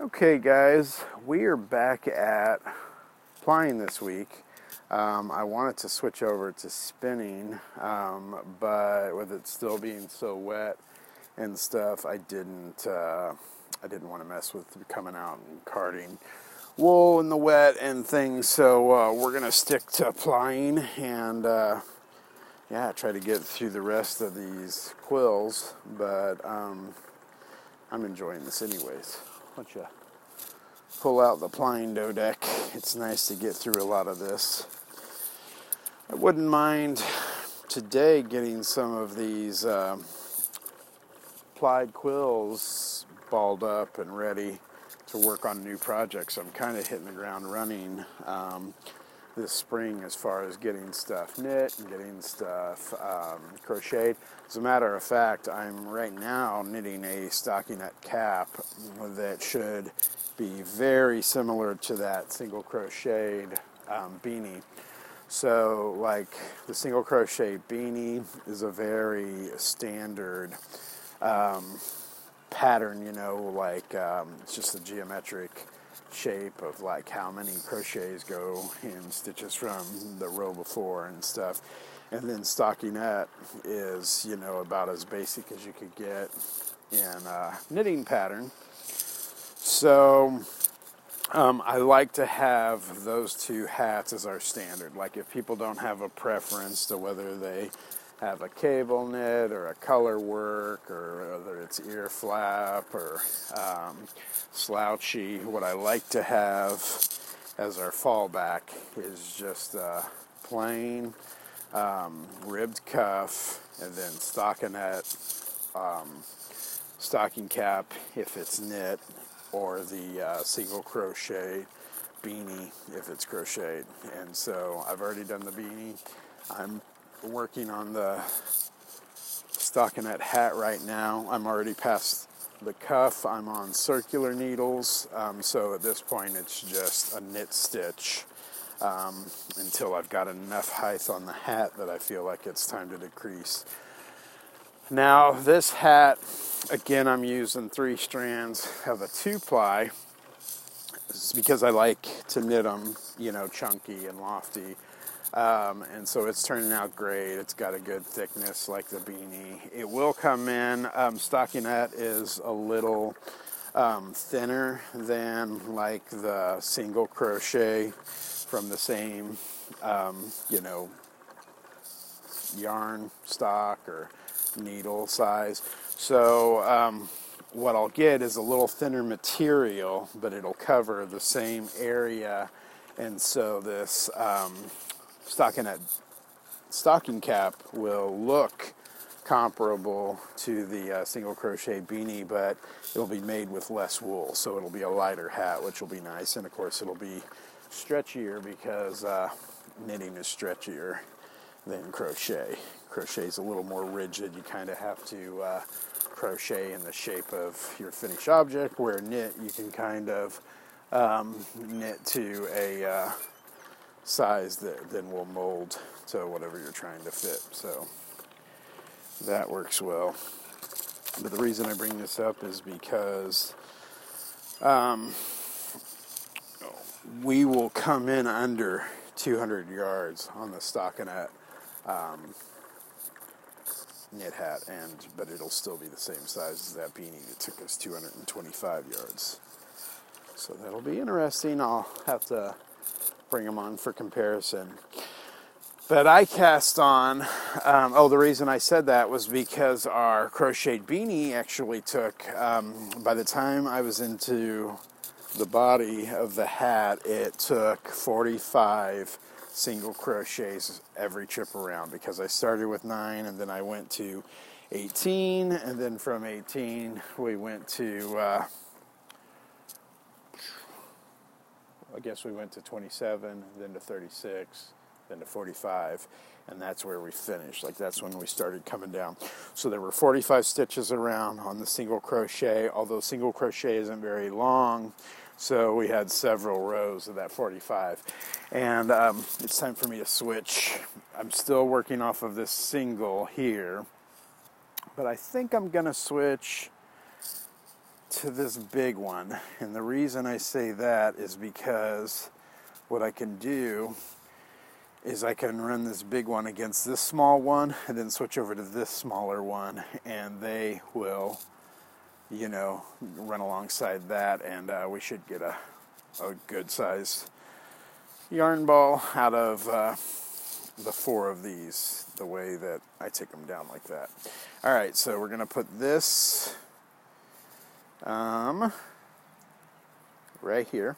Okay, guys, we are back at plying this week. Um, I wanted to switch over to spinning, um, but with it still being so wet and stuff, I didn't. Uh, I didn't want to mess with coming out and carting wool in the wet and things. So uh, we're gonna stick to plying and uh, yeah, try to get through the rest of these quills. But um, I'm enjoying this anyways. Why you pull out the plying deck? It's nice to get through a lot of this. I wouldn't mind today getting some of these uh, plied quills balled up and ready to work on new projects. I'm kind of hitting the ground running um, this spring as far as getting stuff knit and getting stuff um, crocheted. As a matter of fact, I'm right now knitting a stockinette cap that should be very similar to that single crocheted um, beanie. So, like the single crochet beanie is a very standard um, pattern, you know, like um, it's just a geometric shape of like how many crochets go in stitches from the row before and stuff. And then stockinette is, you know, about as basic as you could get in a knitting pattern. So um, I like to have those two hats as our standard. Like if people don't have a preference to whether they have a cable knit or a color work or whether it's ear flap or um, slouchy. What I like to have as our fallback is just a plain um, ribbed cuff and then stockinette, um, stocking cap if it's knit, or the uh, single crochet beanie if it's crocheted. And so I've already done the beanie. I'm working on the stockinette hat right now. I'm already past the cuff. I'm on circular needles, um, so at this point it's just a knit stitch um, until I've got enough height on the hat that I feel like it's time to decrease. Now this hat, again, I'm using three strands of a two ply. Because I like to knit them, you know, chunky and lofty. Um, and so it's turning out great. It's got a good thickness like the beanie. It will come in. Um, stockinette is a little um, thinner than like the single crochet from the same, um, you know, yarn stock or needle size. So um, what I'll get is a little thinner material, but it'll cover the same area. And so this um, stockinette stocking cap will look comparable to the uh, single crochet beanie, but it'll be made with less wool, so it'll be a lighter hat, which will be nice. And of course, it'll be stretchier because uh, knitting is stretchier than crochet. Crochet is a little more rigid. You kind of have to uh, crochet in the shape of your finished object, where knit you can kind of um, knit to a uh, size that then will mold to whatever you're trying to fit. So that works well. But the reason I bring this up is because um, we will come in under 200 yards on the stockinette um, knit hat, and but it'll still be the same size as that beanie. that took us 225 yards, so that'll be interesting. I'll have to bring them on for comparison. But I cast on, um, oh, the reason I said that was because our crocheted beanie actually took, um, by the time I was into the body of the hat, it took 45 single crochets every trip around because I started with nine and then I went to 18, and then from 18 we went to uh, I guess we went to 27, then to 36, then to 45, and that's where we finished. Like that's when we started coming down. So there were 45 stitches around on the single crochet, although single crochet isn't very long. So we had several rows of that 45. And um, it's time for me to switch. I'm still working off of this single here, but I think I'm going to switch to this big one. And the reason I say that is because what I can do is I can run this big one against this small one and then switch over to this smaller one and they will you know run alongside that and uh, we should get a, a good size yarn ball out of uh, the four of these the way that I take them down like that. All right so we're gonna put this um, right here.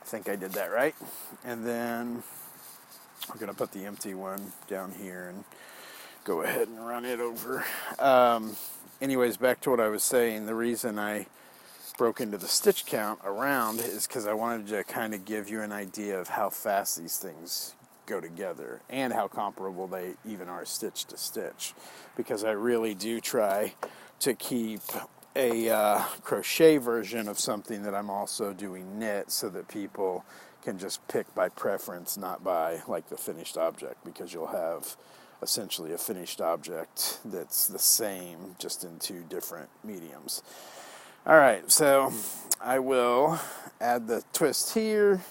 I think I did that right. And then we're to put the empty one down here and go ahead and run it over. Um, anyways, back to what I was saying. The reason I broke into the stitch count around is because I wanted to kind of give you an idea of how fast these things go together and how comparable they even are stitch to stitch. Because I really do try to keep a uh, crochet version of something that I'm also doing knit so that people can just pick by preference, not by like the finished object, because you'll have essentially a finished object that's the same, just in two different mediums. All right, so I will add the twist here,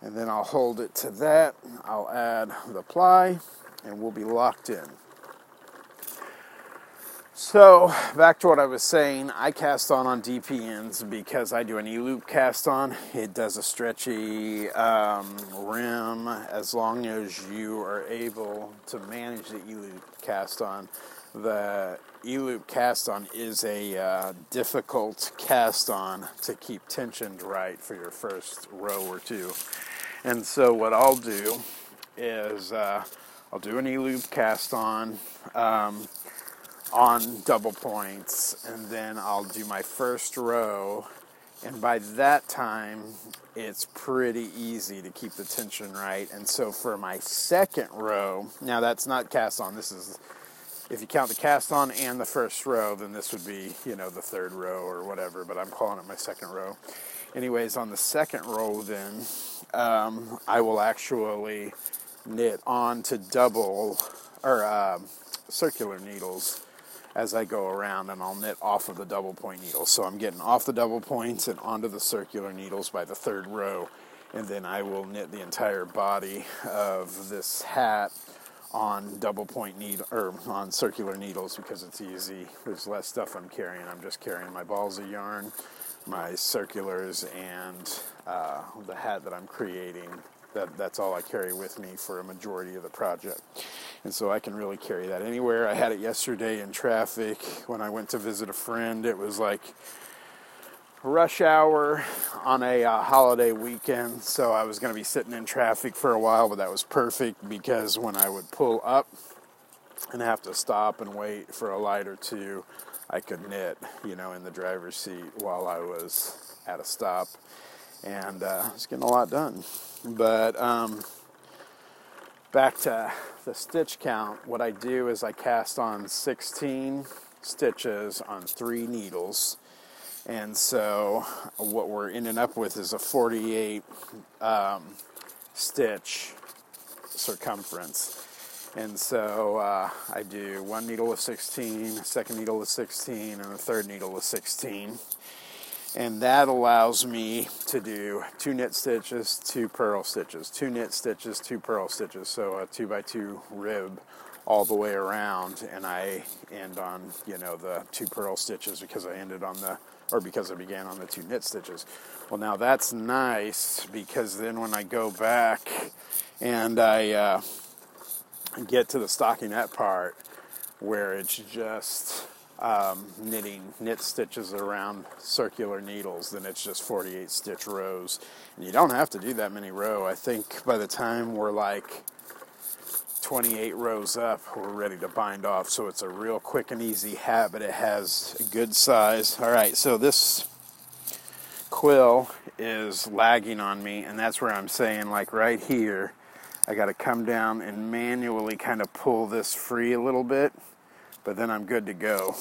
and then I'll hold it to that. I'll add the ply, and we'll be locked in. So back to what I was saying, I cast on on DPNs because I do an E-loop cast on. It does a stretchy um, rim as long as you are able to manage the E-loop cast on. The E-loop cast on is a uh, difficult cast on to keep tensioned right for your first row or two. And so what I'll do is uh, I'll do an E-loop cast on. Um, on double points, and then I'll do my first row. And by that time, it's pretty easy to keep the tension right. And so for my second row, now that's not cast on, this is, if you count the cast on and the first row, then this would be, you know, the third row or whatever, but I'm calling it my second row. Anyways, on the second row, then, um, I will actually knit on to double, or uh, circular needles as I go around and I'll knit off of the double point needles. So I'm getting off the double points and onto the circular needles by the third row and then I will knit the entire body of this hat on double point needle or on circular needles because it's easy. There's less stuff I'm carrying. I'm just carrying my balls of yarn, my circulars, and uh, the hat that I'm creating that, that's all I carry with me for a majority of the project. And so I can really carry that anywhere. I had it yesterday in traffic when I went to visit a friend. It was like rush hour on a uh, holiday weekend, so I was going to be sitting in traffic for a while, but that was perfect because when I would pull up and have to stop and wait for a light or two, I could knit, you know, in the driver's seat while I was at a stop. And uh, I was getting a lot done. But um, back to the stitch count, what I do is I cast on 16 stitches on three needles. And so what we're ending up with is a 48 um, stitch circumference. And so uh, I do one needle with 16, second needle with 16, and a third needle with 16 and that allows me to do two knit stitches, two purl stitches, two knit stitches, two purl stitches, so a two by two rib all the way around, and I end on you know the two purl stitches because I ended on the or because I began on the two knit stitches. Well, now that's nice because then when I go back and I uh, get to the stockinette part where it's just um, knitting knit stitches around circular needles, then it's just 48 stitch rows. And you don't have to do that many row. I think by the time we're like 28 rows up, we're ready to bind off. So it's a real quick and easy hat, but it has a good size. All right, so this quill is lagging on me, and that's where I'm saying, like right here, I got to come down and manually kind of pull this free a little bit but then I'm good to go.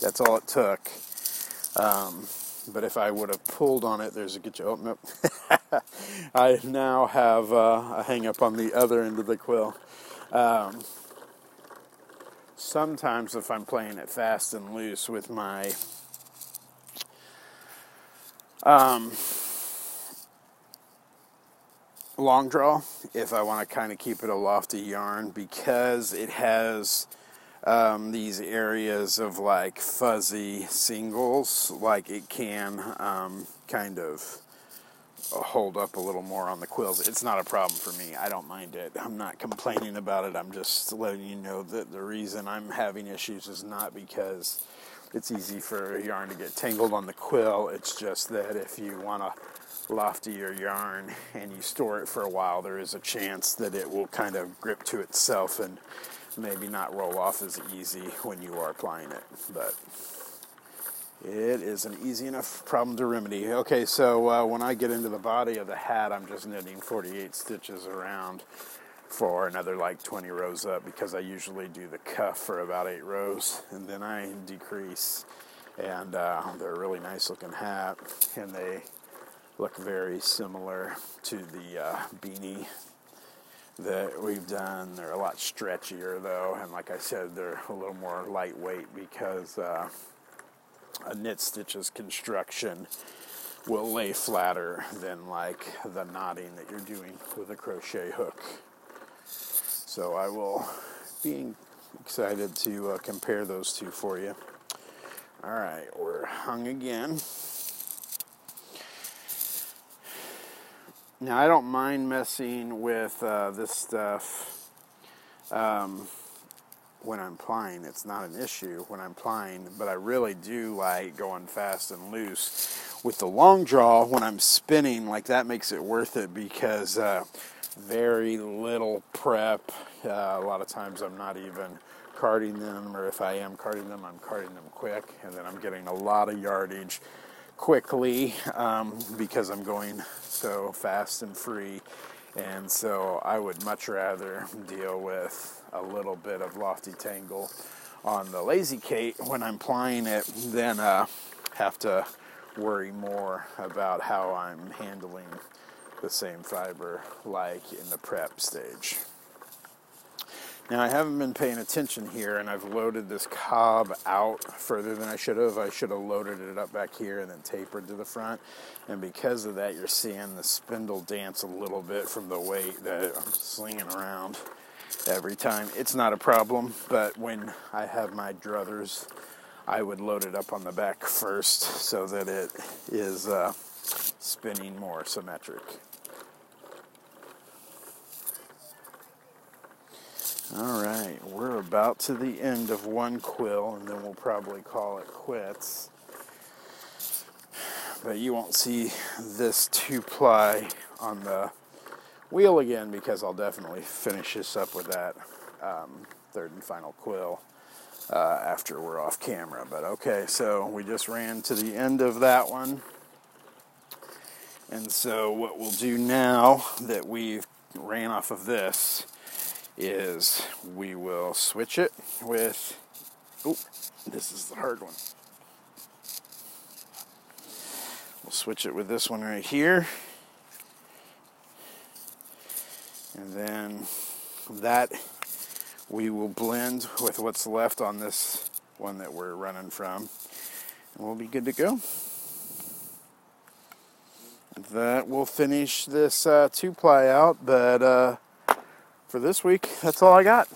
That's all it took. Um, but if I would have pulled on it, there's a good joke. Oh, nope. I now have uh, a hang up on the other end of the quill. Um, sometimes, if I'm playing it fast and loose with my Um, long draw, if I want to kind of keep it a lofty yarn, because it has um, these areas of like fuzzy singles, like it can um, kind of hold up a little more on the quills. It's not a problem for me. I don't mind it. I'm not complaining about it. I'm just letting you know that the reason I'm having issues is not because it's easy for yarn to get tangled on the quill. It's just that if you want to loftier yarn and you store it for a while, there is a chance that it will kind of grip to itself and maybe not roll off as easy when you are applying it. But it is an easy enough problem to remedy. Okay, so uh, when I get into the body of the hat, I'm just knitting 48 stitches around for another like 20 rows up because I usually do the cuff for about eight rows and then I decrease. And uh, they're a really nice looking hat and they look very similar to the uh, beanie that we've done. They're a lot stretchier though, and like I said, they're a little more lightweight because uh, a knit stitches construction will lay flatter than like the knotting that you're doing with a crochet hook. So I will be excited to uh, compare those two for you. All right, we're hung again. Now I don't mind messing with uh, this stuff. Um, when I'm plying, it's not an issue when I'm plying, but I really do like going fast and loose. With the long draw, when I'm spinning, like that makes it worth it because uh, very little prep. Uh, a lot of times I'm not even carding them, or if I am carding them, I'm carding them quick, and then I'm getting a lot of yardage quickly um, because I'm going so fast and free. And so I would much rather deal with a little bit of lofty tangle on the lazy Kate when I'm plying it than uh, have to worry more about how I'm handling the same fiber like in the prep stage. Now I haven't been paying attention here and I've loaded this cob out further than I should have. I should have loaded it up back here and then tapered to the front. And because of that you're seeing the spindle dance a little bit from the weight that I'm slinging around every time. It's not a problem, but when I have my druthers, I would load it up on the back first so that it is uh, spinning more symmetric. All right, we're about to the end of one quill, and then we'll probably call it quits. But you won't see this two ply on the wheel again because I'll definitely finish this up with that um, third and final quill uh, after we're off camera. But okay, so we just ran to the end of that one. And so what we'll do now that we've ran off of this is we will switch it with, oh, this is the hard one. We'll switch it with this one right here. And then that we will blend with what's left on this one that we're running from. And we'll be good to go. That will finish this uh, two ply out, but uh, for this week, that's all I got.